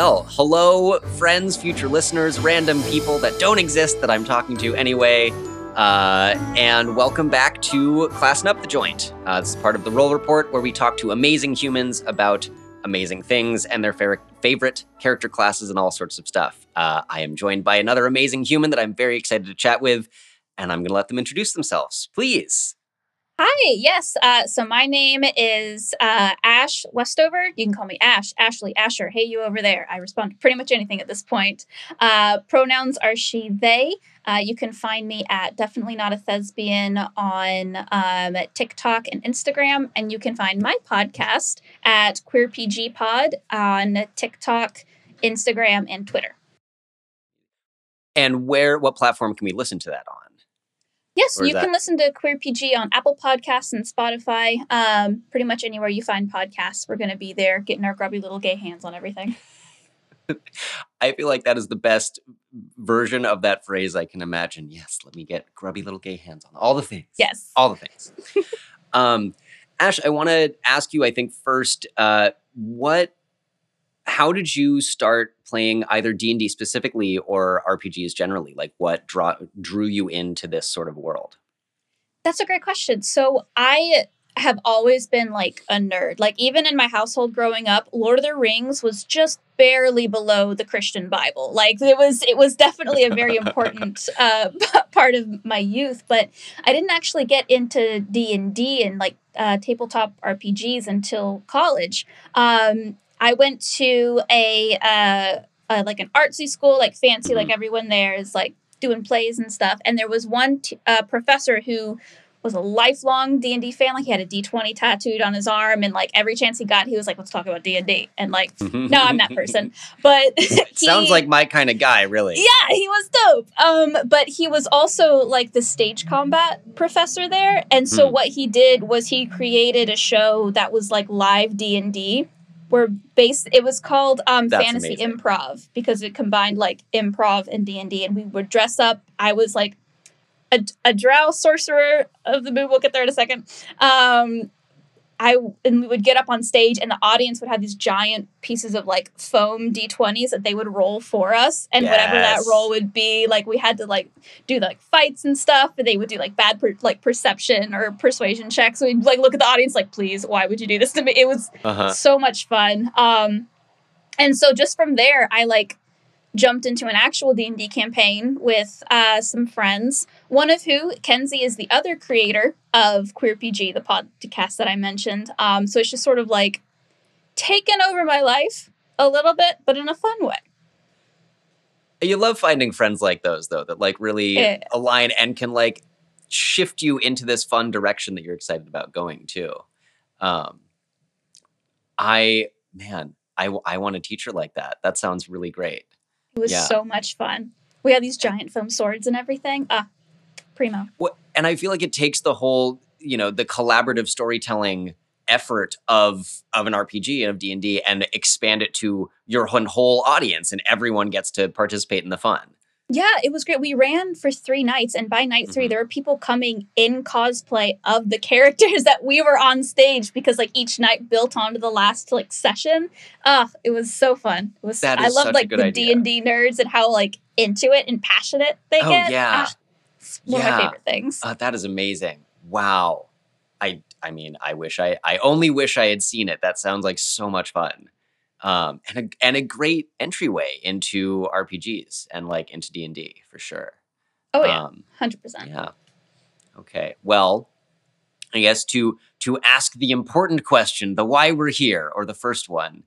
Well, hello, friends, future listeners, random people that don't exist that I'm talking to anyway. Uh, and welcome back to Classing Up the Joint. Uh, this is part of the Roll Report where we talk to amazing humans about amazing things and their fa- favorite character classes and all sorts of stuff. Uh, I am joined by another amazing human that I'm very excited to chat with, and I'm going to let them introduce themselves. Please. Hi, yes. Uh, so my name is uh, Ash Westover. You can call me Ash, Ashley, Asher. Hey, you over there. I respond to pretty much anything at this point. Uh, pronouns are she, they. Uh, you can find me at Definitely Not a Thespian on um, TikTok and Instagram. And you can find my podcast at Queer PG Pod on TikTok, Instagram, and Twitter. And where, what platform can we listen to that on? Yes, you that... can listen to Queer PG on Apple Podcasts and Spotify. Um, pretty much anywhere you find podcasts, we're going to be there, getting our grubby little gay hands on everything. I feel like that is the best version of that phrase I can imagine. Yes, let me get grubby little gay hands on all the things. Yes, all the things. um, Ash, I want to ask you. I think first, uh, what how did you start playing either d&d specifically or rpgs generally? Like what draw, drew you into this sort of world? That's a great question. So i have always been like a nerd. Like even in my household growing up lord of the rings was just barely below the christian bible. Like it was it was definitely a very important uh, part of my youth but i didn't actually get into d&d and like uh, tabletop rpgs until college. Um, I went to a, uh, uh, like an artsy school, like fancy, like mm-hmm. everyone there is like doing plays and stuff. And there was one t- uh, professor who was a lifelong D&D fan. Like he had a D20 tattooed on his arm and like every chance he got, he was like, let's talk about D&D. And like, no, I'm that person. But he, sounds like my kind of guy, really. Yeah, he was dope. Um, but he was also like the stage combat professor there. And so hmm. what he did was he created a show that was like live D&D were based it was called um fantasy amazing. improv because it combined like improv and d&d and we would dress up. I was like a, a drow sorcerer of the moon. We'll get there in a second. Um I and we would get up on stage and the audience would have these giant pieces of like foam D20s that they would roll for us. And yes. whatever that roll would be like we had to like do like fights and stuff. And they would do like bad per, like perception or persuasion checks. We'd like look at the audience like please why would you do this to me? It was uh-huh. so much fun. Um and so just from there I like jumped into an actual D&D campaign with uh, some friends, one of who, Kenzie, is the other creator of Queer PG, the podcast that I mentioned. Um, so it's just sort of like taken over my life a little bit, but in a fun way. You love finding friends like those, though, that like really yeah. align and can like shift you into this fun direction that you're excited about going to. Um, I, man, I, I want a teacher like that. That sounds really great. It was yeah. so much fun. We had these giant foam swords and everything. Ah, primo. Well, and I feel like it takes the whole, you know, the collaborative storytelling effort of of an RPG and of D and D and expand it to your whole audience, and everyone gets to participate in the fun. Yeah, it was great. We ran for three nights, and by night 3 mm-hmm. there were people coming in cosplay of the characters that we were on stage because like each night built onto the last like session. Ah, it was so fun. It was. I love like the D and D nerds and how like into it and passionate they oh, get. Yeah, ah, one yeah. of my favorite things. Uh, that is amazing. Wow. I I mean, I wish I I only wish I had seen it. That sounds like so much fun um, and a and a great entryway into RPGs and like into D and D for sure. Oh yeah, um, hundred um, percent. Yeah. Okay. Well, I guess to to ask the important question, the why we're here, or the first one,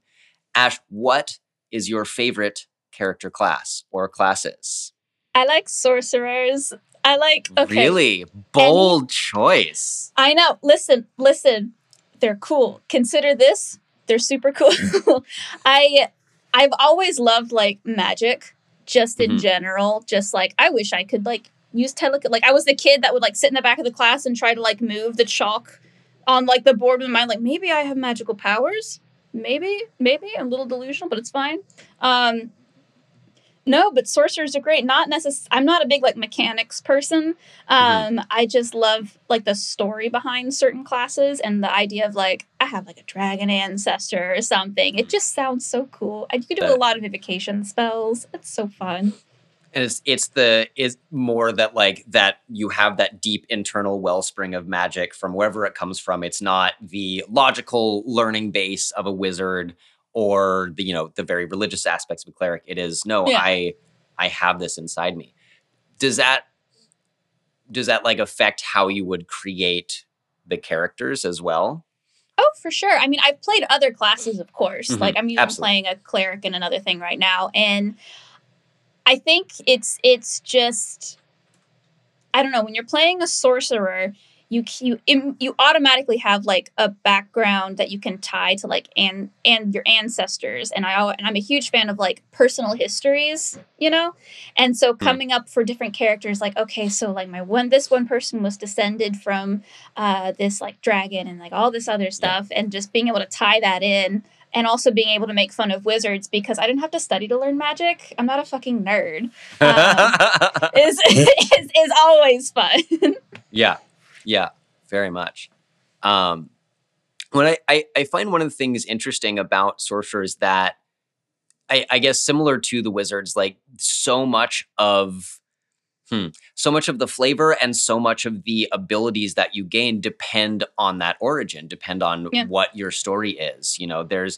Ash, what is your favorite character class or classes? I like sorcerers. I like okay. Really bold and choice. I know. Listen, listen. They're cool. Consider this they're super cool. I I've always loved like magic just in mm-hmm. general. Just like I wish I could like use tele like I was the kid that would like sit in the back of the class and try to like move the chalk on like the board with my mind like maybe I have magical powers. Maybe, maybe I'm a little delusional, but it's fine. Um No, but sorcerers are great. Not necess- I'm not a big like mechanics person. Um, mm-hmm. I just love like the story behind certain classes and the idea of like I have like a dragon ancestor or something. It just sounds so cool. And you can do a lot of evocation spells. It's so fun and it's it's the is more that like that you have that deep internal wellspring of magic from wherever it comes from it's not the logical learning base of a wizard or the you know the very religious aspects of a cleric it is no yeah. i i have this inside me does that does that like affect how you would create the characters as well Oh, for sure. I mean, I've played other classes, of course. Mm-hmm. Like I'm even Absolutely. playing a cleric in another thing right now, and I think it's it's just I don't know when you're playing a sorcerer, you you you automatically have like a background that you can tie to like and and your ancestors and I and I'm a huge fan of like personal histories, you know, and so hmm. coming up for different characters like okay, so like my one this one person was descended from uh, this like dragon and like all this other stuff, and just being able to tie that in and also being able to make fun of wizards because I didn't have to study to learn magic. I'm not a fucking nerd. Um, is, is is always fun. yeah, yeah, very much. Um, when I, I I find one of the things interesting about sorcerers that I, I guess similar to the wizards, like so much of Hmm. So much of the flavor and so much of the abilities that you gain depend on that origin, depend on yeah. what your story is. You know, there's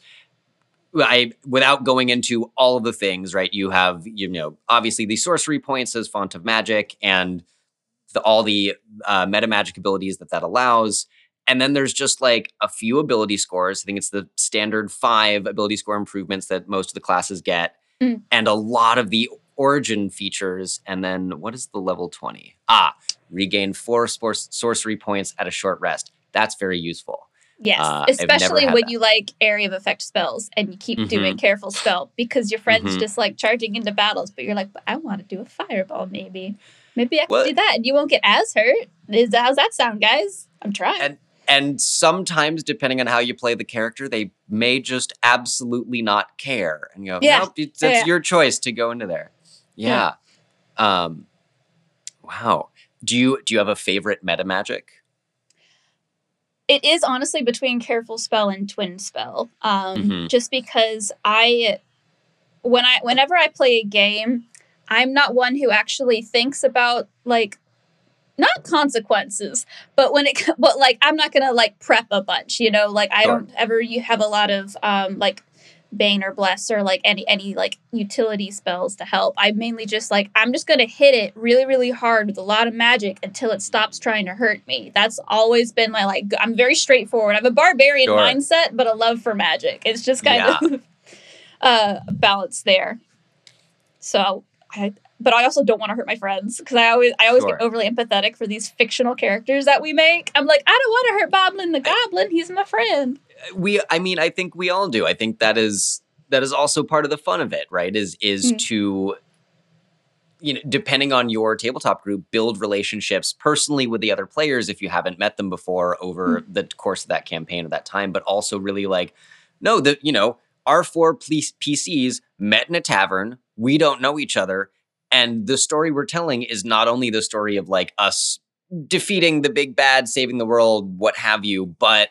I without going into all of the things, right? You have, you know, obviously the sorcery points as font of magic and the, all the uh, meta magic abilities that that allows. And then there's just like a few ability scores. I think it's the standard five ability score improvements that most of the classes get. Mm. And a lot of the origin features. And then what is the level 20? Ah, regain four sports, sorcery points at a short rest. That's very useful. Yes, uh, especially when that. you like area of effect spells and you keep mm-hmm. doing careful spell because your friend's mm-hmm. just like charging into battles, but you're like, but I want to do a fireball maybe. Maybe I can well, do that and you won't get as hurt. Is how's that sound, guys? I'm trying. And and sometimes, depending on how you play the character, they may just absolutely not care. And you go, yeah. nope, it's, it's yeah. your choice to go into there. Yeah. yeah. Um, wow. Do you do you have a favorite meta magic? It is honestly between careful spell and twin spell. Um, mm-hmm. just because I when I whenever I play a game, I'm not one who actually thinks about like not consequences, but when it but like I'm not gonna like prep a bunch, you know, like I don't ever you have a lot of um like bane or bless or like any any like utility spells to help. I mainly just like I'm just gonna hit it really really hard with a lot of magic until it stops trying to hurt me. That's always been my like. I'm very straightforward. I have a barbarian sure. mindset, but a love for magic. It's just kind yeah. of uh, balance there. So I. But I also don't want to hurt my friends because I always I always sure. get overly empathetic for these fictional characters that we make. I'm like, I don't want to hurt Boblin the Goblin. He's my friend we i mean i think we all do i think that is that is also part of the fun of it right is is mm. to you know depending on your tabletop group build relationships personally with the other players if you haven't met them before over mm. the course of that campaign or that time but also really like no the you know our four pcs met in a tavern we don't know each other and the story we're telling is not only the story of like us defeating the big bad saving the world what have you but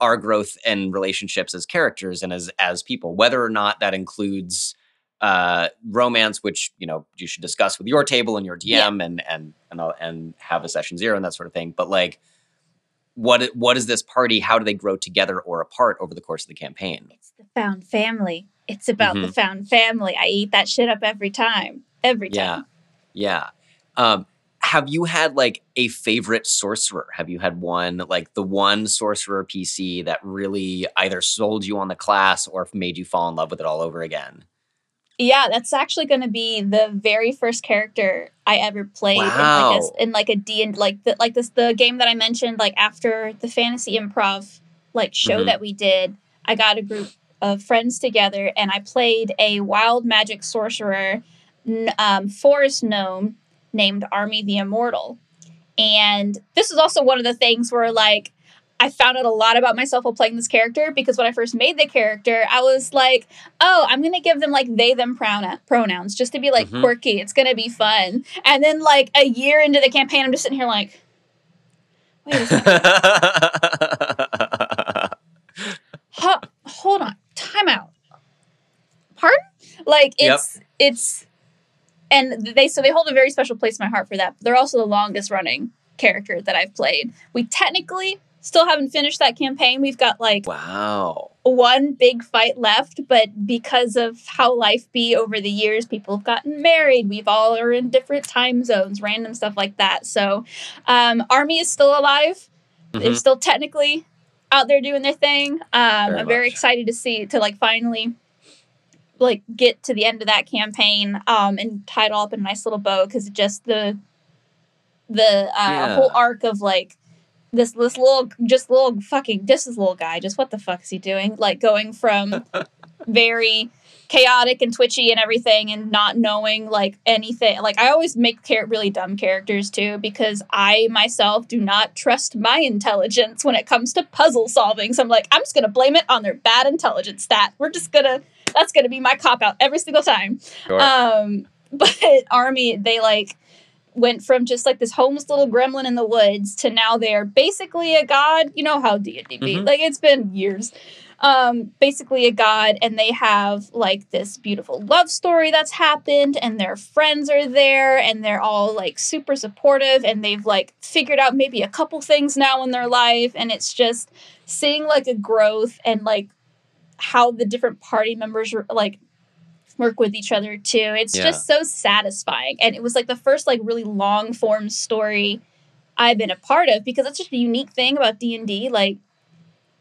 our growth and relationships as characters and as as people, whether or not that includes uh, romance, which you know you should discuss with your table and your DM yeah. and and and and have a session zero and that sort of thing. But like, what what is this party? How do they grow together or apart over the course of the campaign? It's the found family. It's about mm-hmm. the found family. I eat that shit up every time. Every time. Yeah. Yeah. Um, have you had like a favorite sorcerer? Have you had one like the one sorcerer PC that really either sold you on the class or made you fall in love with it all over again? Yeah, that's actually going to be the very first character I ever played wow. in like a, in like a D and like the, like this the game that I mentioned like after the fantasy improv like show mm-hmm. that we did. I got a group of friends together and I played a wild magic sorcerer, um, forest gnome named Army the Immortal. And this is also one of the things where, like, I found out a lot about myself while playing this character because when I first made the character, I was like, oh, I'm going to give them like they, them pronoun- pronouns just to be like Mhm. quirky. It's going to be fun. And then, like, a year into the campaign, I'm just sitting here like, wait a second. Ho- hold on. Time out. Like, Yep. it's, it's, and they, so they hold a very special place in my heart for that. But They're also the longest running character that I've played. We technically still haven't finished that campaign. We've got like wow. one big fight left, but because of how life be over the years, people have gotten married. We've all are in different time zones, random stuff like that. So, um, Army is still alive. They're Mhm. still technically out there doing their thing. Um, Very I'm very much. excited to see to like finally like get to the end of that campaign um, and tie it all up in a nice little bow because just the the uh, Yeah. whole arc of like this this little just little fucking just this little guy just what the fuck is he doing like going from very chaotic and twitchy and everything and not knowing like anything like i always make char- really dumb characters too because i myself do not trust my intelligence when it comes to puzzle solving so i'm like i'm just gonna blame it on their bad intelligence stat we're just gonna that's gonna be my cop out every single time Sure. um, but Army, they like went from just like this homeless little gremlin in the woods to now they're basically a god. You know how D and D be Mhm. like it's been years. Um, basically a god, and they have like this beautiful love story that's happened, and their friends are there, and they're all like super supportive, and they've like figured out maybe a couple things now in their life, and it's just seeing like a growth and like how the different party members like work with each other too. It's Yeah. just so satisfying. And it was like the first like really long form story I've been a part of because that's just a unique thing about D&D like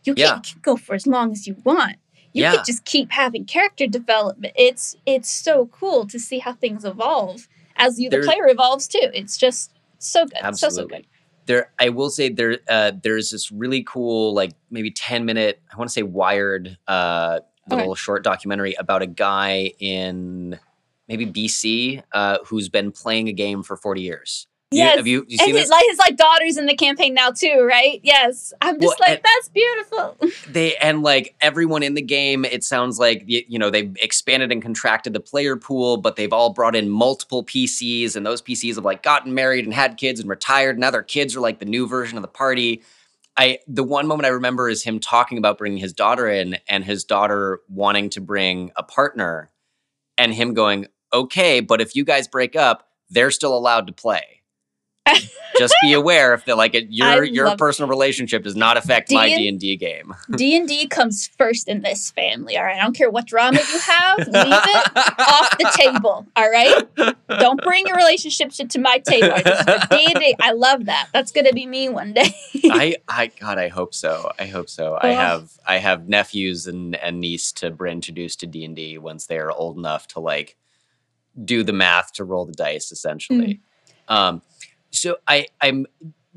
you Yeah. can, go for as long as you want. You Yeah. can just keep having character development. It's it's so cool to see how things evolve as you the There's- player evolves too. It's just so good. So so good. There i will say there uh there's this really cool like maybe 10 minute i want to say wired uh little short documentary about a guy in maybe bc uh who's been playing a game for 40 years You- Yes. have you, you and his, like his like daughters in the campaign now too, right? Yes. I'm just Well, like, that's beautiful. they and like everyone in the game it sounds like you know they've expanded and contracted the player pool but they've all brought in multiple pcs and those pcs have like gotten married and had kids and retired now their kids are like the new version of the party i the one moment i remember is him talking about bringing his daughter in and his daughter wanting to bring a partner and him going okay but if you guys break up they're still allowed to play just be aware if they're like it, I your your personal relationship does not affect my D&D d&d game D and D comes first in this family. All right, I don't care what drama you have, leave it off the table. All right, don't bring your relationships to my table. I just D and D. I love that. That's gonna be me one day. I, I, God, I hope so. I hope so. I have, I have nephews and and niece to be introduced to D and D once they are old enough to like do the math to roll the dice, essentially. Um, so I, I'm.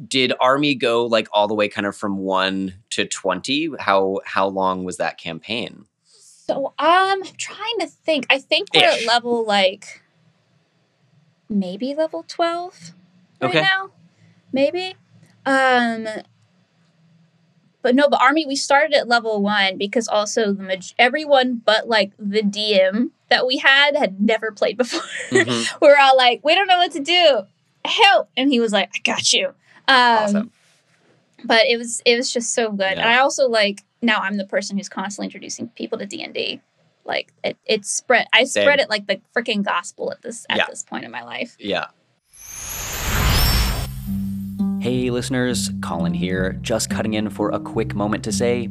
Did Army go like all the way, kind of from one to twenty? How how long was that campaign? so um, I'm trying to think. I think we're Ish. at level like maybe level twelve right Okay. now, maybe. Um, but no, but army we started at level one because also the maj- everyone but like the DM that we had had never played before. Mhm. We're all like, we don't know what to do. Help! And he was like, I got you. Um, Awesome. But it was it was just so good, and I also like now I'm the person who's constantly introducing people to D and D. Like it, it's spread. I Same. spread it like the freaking gospel at this at Yeah. this point in my life. Yeah. Hey, listeners, Colin here, just cutting in for a quick moment to say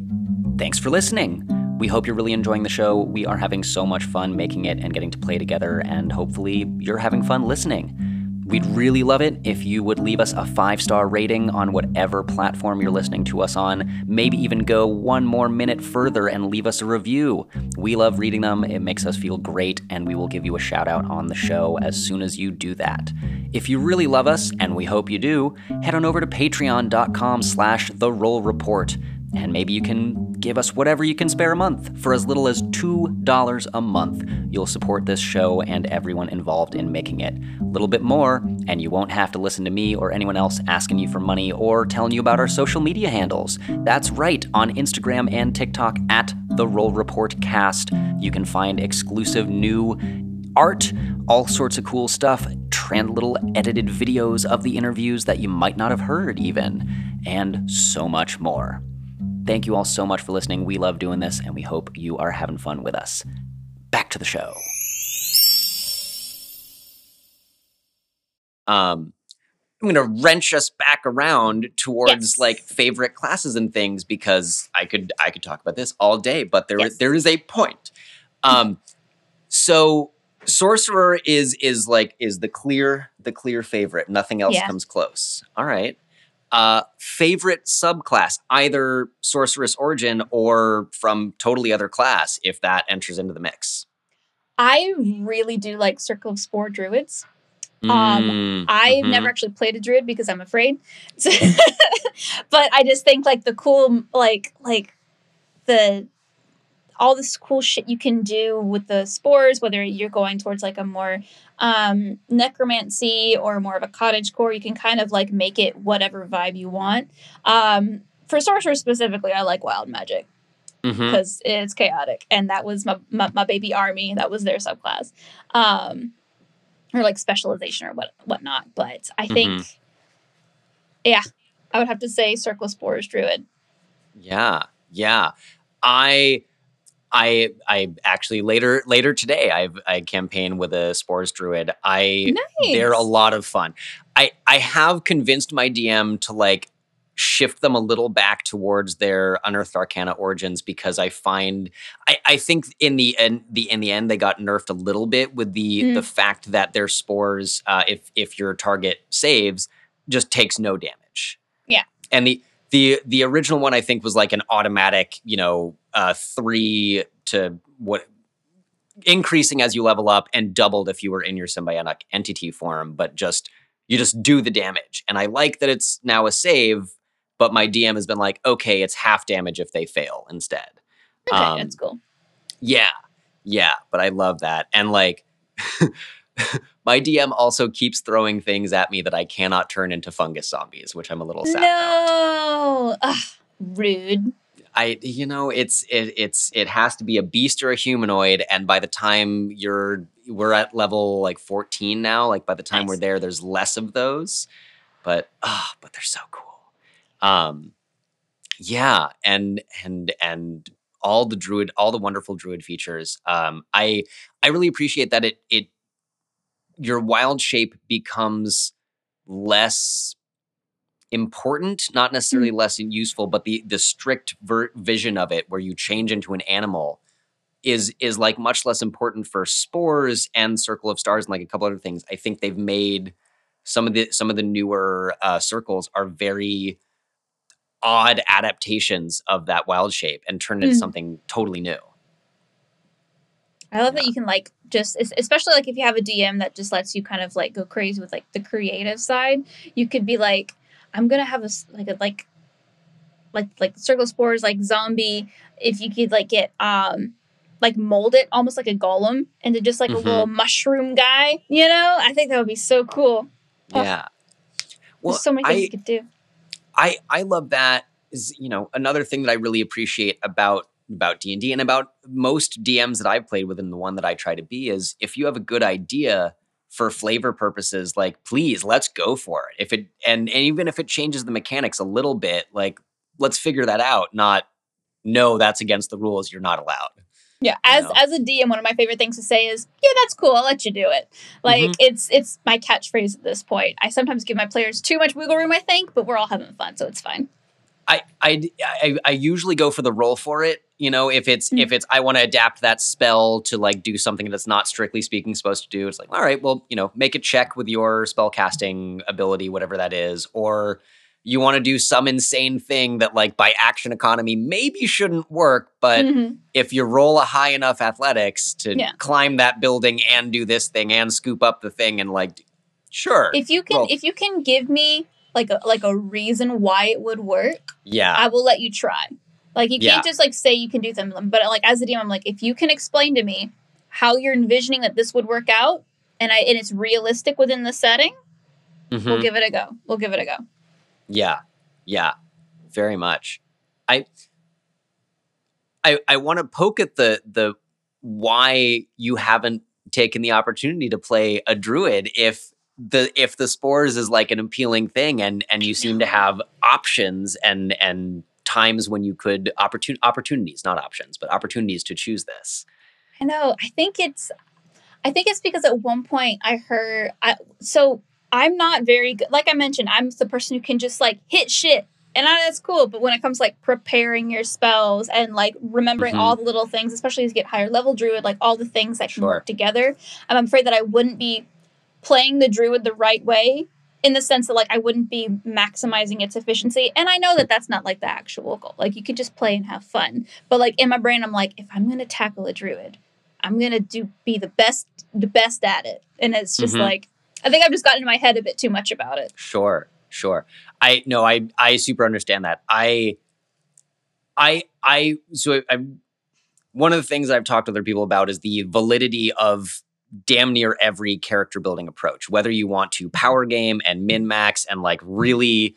thanks for listening. We hope you're really enjoying the show. We are having so much fun making it and getting to play together, and hopefully, you're having fun listening. We'd really love it if you would leave us a five star rating on whatever platform you're listening to us on. Maybe even go one more minute further and leave us a review. We love reading them, it makes us feel great, and we will give you a shout out on the show as soon as you do that. If you really love us, and we hope you do, head on over to patreon.com slash the roll report. And maybe you can give us whatever you can spare a month. For as little as $2 a month, you'll support this show and everyone involved in making it. A little bit more, and you won't have to listen to me or anyone else asking you for money or telling you about our social media handles. That's right, on Instagram and TikTok at The Roll Report Cast, you can find exclusive new art, all sorts of cool stuff, trend little edited videos of the interviews that you might not have heard, even, and so much more. Thank you all so much for listening. We love doing this, and we hope you are having fun with us. Back to the show. Um, I'm going to wrench us back around towards Yes. like favorite classes and things because I could I could talk about this all day, but there Yes. there is a point. Um, so sorcerer is is like is the clear the clear favorite. Nothing else Yeah. comes close. All right. Uh, favorite subclass, either sorceress origin or from totally other class, if that enters into the mix. I really do like Circle of Spore Druids. Um, Mm, I've mhm. never actually played a druid because I'm afraid. but I just think like the cool like like the all this cool shit you can do with the spores, whether you're going towards like a more um necromancy or more of a cottage core, you can kind of like make it whatever vibe you want. Um for sorcerers specifically, I like wild magic because it's chaotic and that was my, my, my baby army that was their subclass um or like specialization or what whatnot but i think yeah i would have to say circle of spores druid Yeah, yeah. I, I, I actually later later today I've I campaign with a spores druid. I nice they're a lot of fun. I I have convinced my DM to like shift them a little back towards their unearthed arcana origins because I find I, I think in the end the in the end they got nerfed a little bit with the Mm. the fact that their spores uh, if if your target saves just takes no damage. Yeah. And the the the original one I think was like an automatic, you know, uh three to what increasing as you level up and doubled if you were in your symbiotic entity form, but just you just do the damage. And I like that it's now a save, but my DM has been like, okay, it's half damage if they fail instead. okay um, that's cool Yeah. Yeah, but I love that. And like my DM also keeps throwing things at me that I cannot turn into fungus zombies, which I'm a little sad about. no! Ugh, rude. I you know it's it, it's it has to be a beast or a humanoid and by the time you're we're at level like 14 now like by the time we're there there's less of those. But ah but they're so cool. Um yeah and and and all the druid all the wonderful druid features. Um i i really appreciate that it it your wild shape becomes less important not necessarily less useful but the the strict ver- vision of it where you change into an animal is is like much less important for spores and circle of stars and like a couple other things. I think they've made some of the some of the newer uh, circles are very odd adaptations of that wild shape and turned it into Mm. something totally new i love that you can like just especially like if you have a dm that just lets you kind of like go crazy with like the creative side you could be like i'm gonna have a like a like like like circle spores like zombie if you could like get um like mold it almost like a golem into just like Mhm. a little mushroom guy you know? I think that would be so cool. Oh, yeah there's so many things I, you could do. I I love that is you know another thing that I really appreciate about about D and D and about most DMs that I've played with and the one that I try to be is if you have a good idea for flavor purposes, like please let's go for it. If it and, and even if it changes the mechanics a little bit, like let's figure that out. Not no, that's against the rules. You're not allowed. yeah as know? as a dm one of my favorite things to say is yeah that's cool i'll let you do it like Mhm. it's it's my catchphrase at this point i sometimes give my players too much wiggle room i think but we're all having fun so it's fine I, I I I usually go for the roll for it. You know, if it's Mm. if it's I want to adapt that spell to like do something that's not strictly speaking supposed to do. It's like, all right, well, you know, make a check with your spell casting ability, whatever that is, or you want to do some insane thing that like by action economy maybe shouldn't work, but Mhm. if you roll a high enough athletics to Yeah. climb that building and do this thing and scoop up the thing and like, sure, if you can Roll. if you can give me like a like a reason why it would work yeah, i will let you try Like you can't just like say you can do them, but like as a DM, I'm like, if you can explain to me how you're envisioning that this would work out, and I and it's realistic within the setting, Mhm. we'll give it a go. We'll give it a go. Yeah. Yeah. Very much. I I I want to poke at the the why you haven't taken the opportunity to play a druid if the if the spores is like an appealing thing and and you seem to have options and and times when you could opportun- opportunities not options but opportunities to choose this I know. I think it's I think it's because at one point I heard I so I'm not very good like I mentioned, I'm the person who can just like hit shit. And I, that's cool, but when it comes to, like preparing your spells and like remembering Mhm. all the little things, especially as you get higher level druid, like all the things that can Sure. work together, I'm afraid that I wouldn't be playing the druid the right way in the sense that like I wouldn't be maximizing its efficiency. And I know that that's not like the actual goal. Like you could just play and have fun. But like in my brain, I'm like, if I'm going to tackle a druid, I'm gonna do be the best the best at it. And it's just Mhm. like I think I've just gotten in my head a bit too much about it. Sure, sure. I no, I I super understand that. I I I so I'm one of the things I've talked to other people about is the validity of damn near every character building approach. Whether you want to power game and min max and like really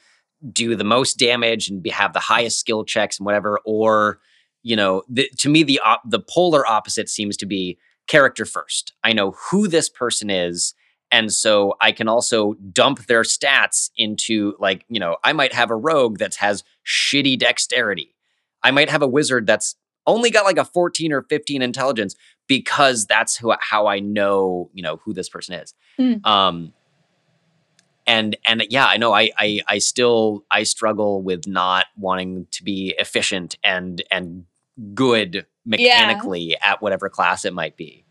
do the most damage and have the highest skill checks and whatever, or you know, the, to me the op- the polar opposite seems to be character first. I know who this person is and so I can also dump their stats into like, you know, I might have a rogue that has shitty dexterity. I might have a wizard that's only got like a 14 or 15 intelligence because that's who how I know, you know, who this person is. Mm. Um and and yeah, I know I I I still I struggle with not wanting to be efficient and and good mechanically at whatever class it might be.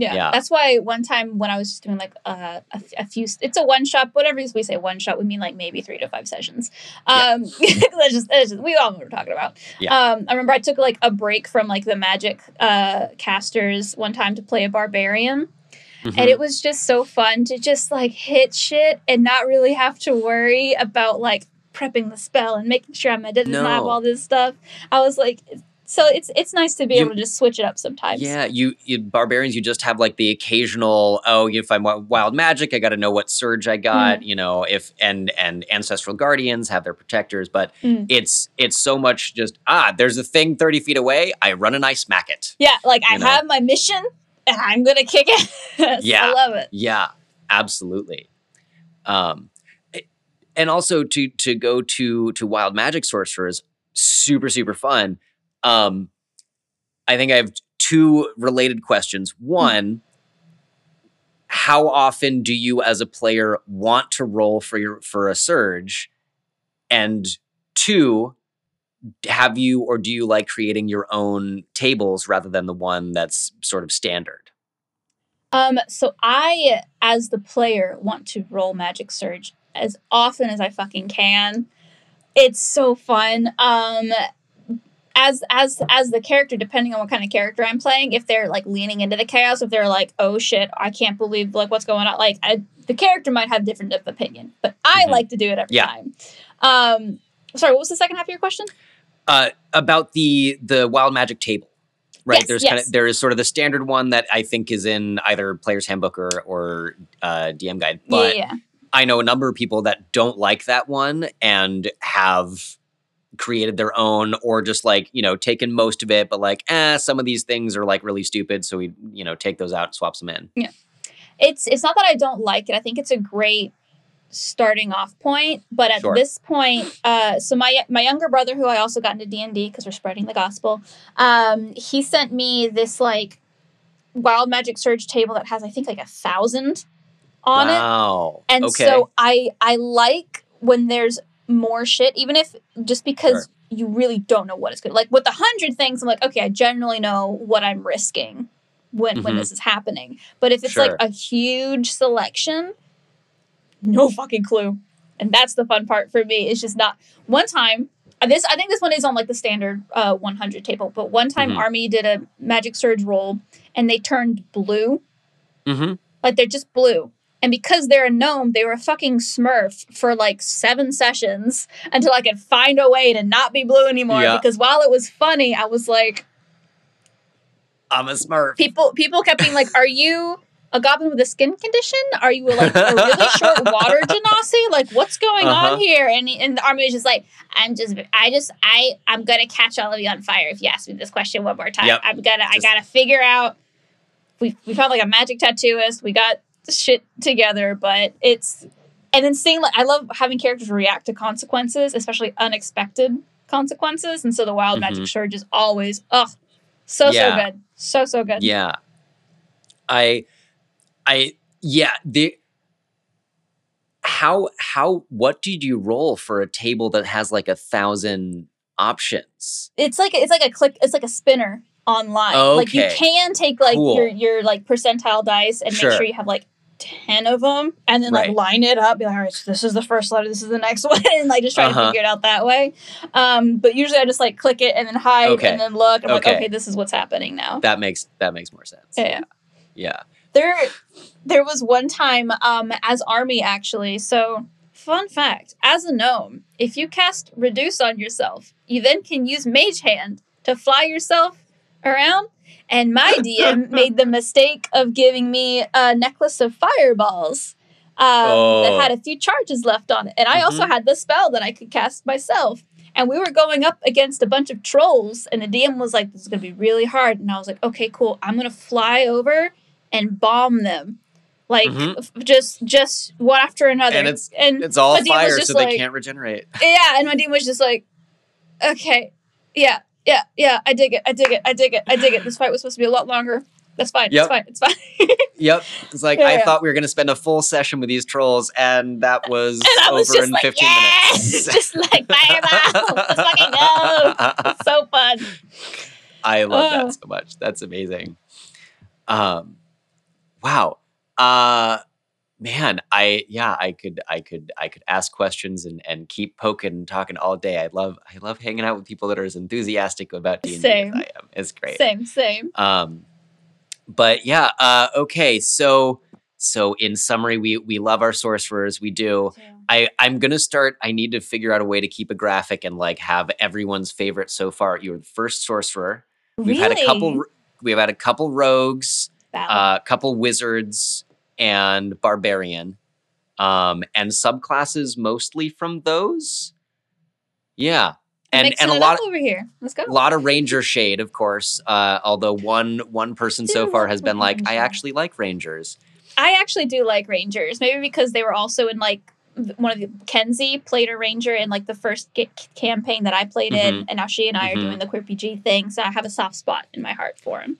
Yeah. Yeah. That's why one time when I was just doing like uh, a, a few, it's a one shot, whatever we say one shot, we mean like maybe three to five sessions. Yeah. Um, that's just, that's just, we all know what we're talking about. Yeah. Um, I remember I took like a break from like the magic uh, casters one time to play a barbarian. Mhm. And it was just so fun to just like hit shit and not really have to worry about like prepping the spell and making sure my dead doesn't have all this stuff. I was like, so it's it's nice to be You- able to just switch it up sometimes. Yeah, you, you barbarians, you just have like the occasional. Oh, if I'm wild magic, I got to know what surge I got. You know, if and and ancestral guardians have their protectors, but Mm. it's it's so much just ah. There's a thing thirty feet away. I run and I smack it. Yeah, like I know? have my mission and I'm gonna kick it. Yeah. I love it. Yeah, absolutely. Um, and also to to go to to wild magic sorcerers, super super fun. Um, I think I have two related questions. One, how often do you as a player want to roll for your for a surge? And two, have you or do you like creating your own tables rather than the one that's sort of standard? Um, so I, as the player, want to roll Magic Surge as often as I fucking can. It's so fun. Um, as as as the character, depending on what kind of character I'm playing, if they're like leaning into the chaos, if they're like, oh shit, I can't believe like what's going on, like I, the character might have different opinion, but I Mhm. like to do it every Yeah. time. Um, sorry, what was the second half of your question? uh, about the the wild magic table right Yes, there's kind of there is sort of the standard one that i think is in either player's handbook or or uh, dm guide but yeah, yeah. i know a number of people that don't like that one and have created their own or just like you know taken most of it but like eh some of these things are like really stupid so we you know take those out and swap them in Yeah. it's it's not that I don't like it. I think it's a great starting off point. But at Sure. this point, uh, so my my younger brother, who I also got into D and D because we're spreading the gospel, um, he sent me this like wild magic surge table that has I think like a thousand on it, wow and okay so I I like when there's more shit, even if just because. Sure. You really don't know what it's good. Like with the hundred things, I'm like, okay, I generally know what I'm risking when when Mhm. this is happening. But if it's Sure. like a huge selection, no fucking clue. And that's the fun part for me. It's just not one time. uh, This I think this one is on like the standard uh, 100 table. But one time Mhm. Army did a magic surge roll and they turned blue. hmm Like they're just blue. And because they're a gnome, they were a fucking smurf for like seven sessions until I could find a way to not be blue anymore. Yeah. Because while it was funny, I was like, I'm a smurf. people people kept being like, Are you a goblin with a skin condition? Are you like a really short water genasi? Like what's going Uh-huh. on here? And and the army was just like, I'm just I just I I'm gonna catch all of you on fire if you ask me this question one more time. Yep. I'm gonna I gotta figure out we we found like a magic tattooist, we got shit together, but it's and then seeing like I love having characters react to consequences, especially unexpected consequences. And so the wild magic Mhm. surge is always oh so Yeah. so good. So so good. Yeah. I I yeah, the how how what did you roll for a table that has like a thousand options? it's like it's like a click it's like a spinner online like you can take like Cool. your your like percentile dice and Sure. make sure you have like 10 of them and then like line it up be like all right so this is the first letter this is the next one and like just try Uh-huh. to figure it out that way um but usually i just like click it and then hide Okay. and then look i'm Okay. like okay this is what's happening now That makes that makes more sense. yeah Yeah. there there was one time um as army actually so fun fact as a gnome if you cast reduce on yourself you then can use mage hand to fly yourself around and my dm made the mistake of giving me a necklace of fireballs um, Oh. that had a few charges left on it. And i also had the spell that i could cast myself. And we were going up against a bunch of trolls and the dm was like this is going to be really hard. And i was like okay cool. I'm going to fly over and bomb them. Like Mhm. f- just just one after another. And it's- and It's all my DM was fire, so they can't regenerate. yeah and my DM was just like okay yeah yeah yeah i dig it i dig it i dig it i dig it this fight was supposed to be a lot longer that's fine Yep. it's fine it's fine Yep. It's like Yeah, I yeah. thought we were gonna spend a full session with these trolls, and that was and was over in like 15 yes minutes. just like fireball let's fucking go it's so fun I love Oh. that so much. That's amazing. Um, wow. Uh, man, I yeah, I could, I could, I could ask questions and and keep poking and talking all day. I love, I love hanging out with people that are as enthusiastic about D and D as Same. I am. It's great. same same Um, but yeah, uh, okay. So, so in summary, we we love our sorcerers. We do. I I'm gonna start. I need to figure out a way to keep a graphic and like have everyone's favorite so far. You're the first sorcerer. We've had a couple. We've had a couple rogues, a couple wizards, and barbarian, um, and subclasses mostly from those. Yeah, and Mixing and a lot over here let's go a lot of ranger shade, of course. Uh, although one one person so far has been like, I actually like rangers. I actually do like Rangers, maybe because they were also in like one of the Kenzie played a Ranger in like the first ga- campaign that I played in, and now she and I Mhm. are doing the Queer PG thing, so I have a soft spot in my heart for him.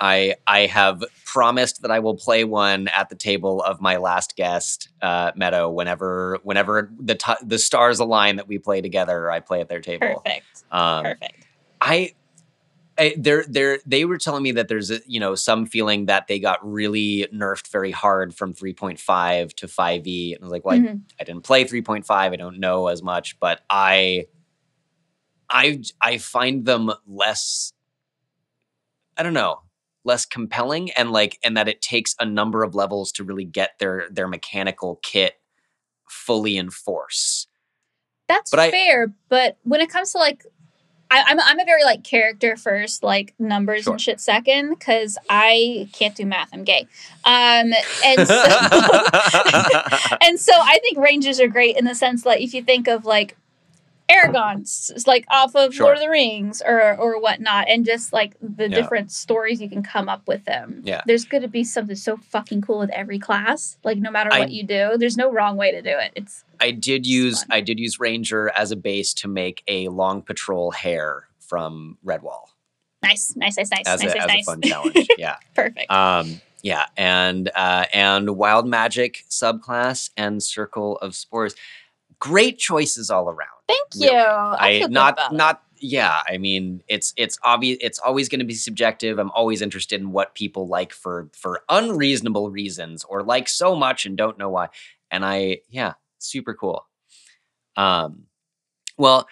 I I have promised that I will play one at the table of my last guest, uh, Meadow. Whenever whenever the t- the stars align that we play together, I play at their table. Perfect, Um, perfect. I, I they're they're they were telling me that there's a, you know some feeling that they got really nerfed very hard from 3.5 to 5e. And I was like, well, I Mhm. I didn't play 3.5. I don't know as much, but I I I find them less I don't know, less compelling and like and that it takes a number of levels to really get their their mechanical kit fully in force. That's but I- fair, but when it comes to like, I, I'm I'm a very like character first, like numbers Sure. and shit second, because I can't do math. I'm gay, um, and so and so I think rangers are great in the sense that if you think of like Aragorn, s- s- like off of Sure. Lord of the Rings or or whatnot, and just like the Yeah. different stories you can come up with them. Yeah. there's going to be something so fucking cool with every class. Like no matter I- what you do, there's no wrong way to do it. It's I did use fun. I did use Ranger as a base to make a long patrol hare from Redwall nice, nice, nice, nice, as nice, a, nice, as nice. a fun challenge. Yeah. Perfect. Um, yeah, and uh, and wild magic subclass and circle of spores. Great choices all around. Thank really. you. I, I good not not yeah. I mean, it's it's obvious. It's always going to be subjective. I'm always interested in what people like for for unreasonable reasons or like so much and don't know why. And I yeah, super cool. Um, well,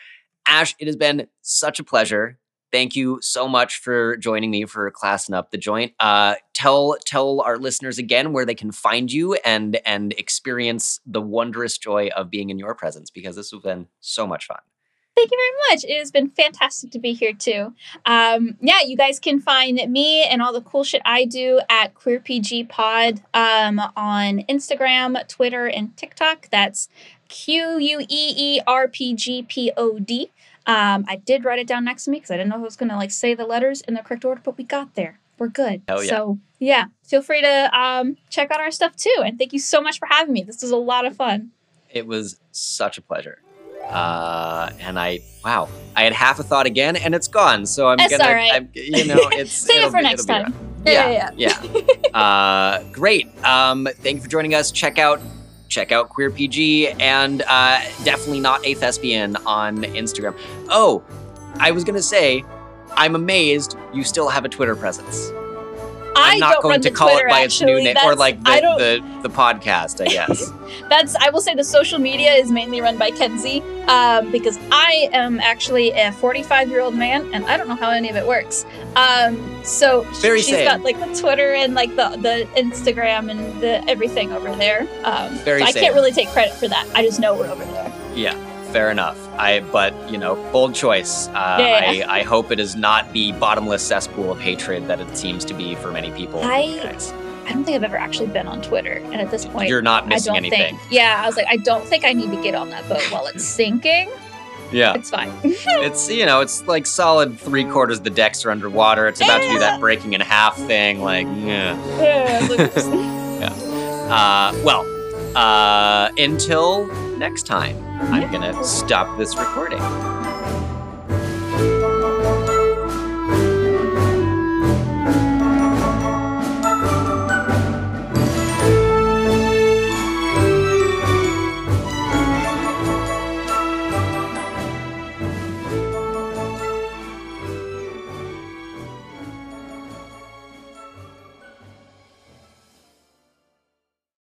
Ash, it has been such a pleasure. Thank you so much for joining me for classing up the joint. Uh, tell tell our listeners again where they can find you and and experience the wondrous joy of being in your presence because this has been so much fun. Thank you very much. It has been fantastic to be here too. Um, yeah, you guys can find me and all the cool shit I do at QueerPG Pod um, on Instagram, Twitter, and TikTok. That's Q U E E R P G P O D. Um, I did write it down next to me because I didn't know if I was going to like say the letters in the correct order, but we got there. We're good. Hell yeah. So yeah, feel free to um, check out our stuff too. And thank you so much for having me. This was a lot of fun. It was such a pleasure. Uh, and I, wow, I had half a thought again, and it's gone. So I'm That's gonna, right. I'm, you know, it's Save it for next time. around. Yeah, yeah, yeah. uh, great. Um, thank you for joining us. Check out check out QueeRPG and uh, definitely not a thespian on Instagram. Oh, I was gonna say, I'm amazed you still have a Twitter presence. I'm not going to call Twitter, it by its new name or like the, the the podcast, I guess. That's I will say the social media is mainly run by Kenzie um, because I am actually a 45 year old man and I don't know how any of it works. Um, so Very she's same. got like the Twitter and like the the Instagram and the everything over there. Um, Very so I same. can't really take credit for that. I just know we're over there. Yeah, fair enough. I but you know, bold choice. Uh, Yeah. I, I hope it is not the bottomless cesspool of hatred that it seems to be for many people. I-. I don't think I've ever actually been on Twitter, and at this point, You're not I missing don't anything. think. Yeah, I was like, I don't think I need to get on that boat while it's sinking. Yeah, It's fine. it's you know, it's like solid three quarters of the decks are underwater. It's about to do that breaking in half thing. Like, yeah. Yeah, look- Uh, well, uh, until next time, I'm gonna stop this recording.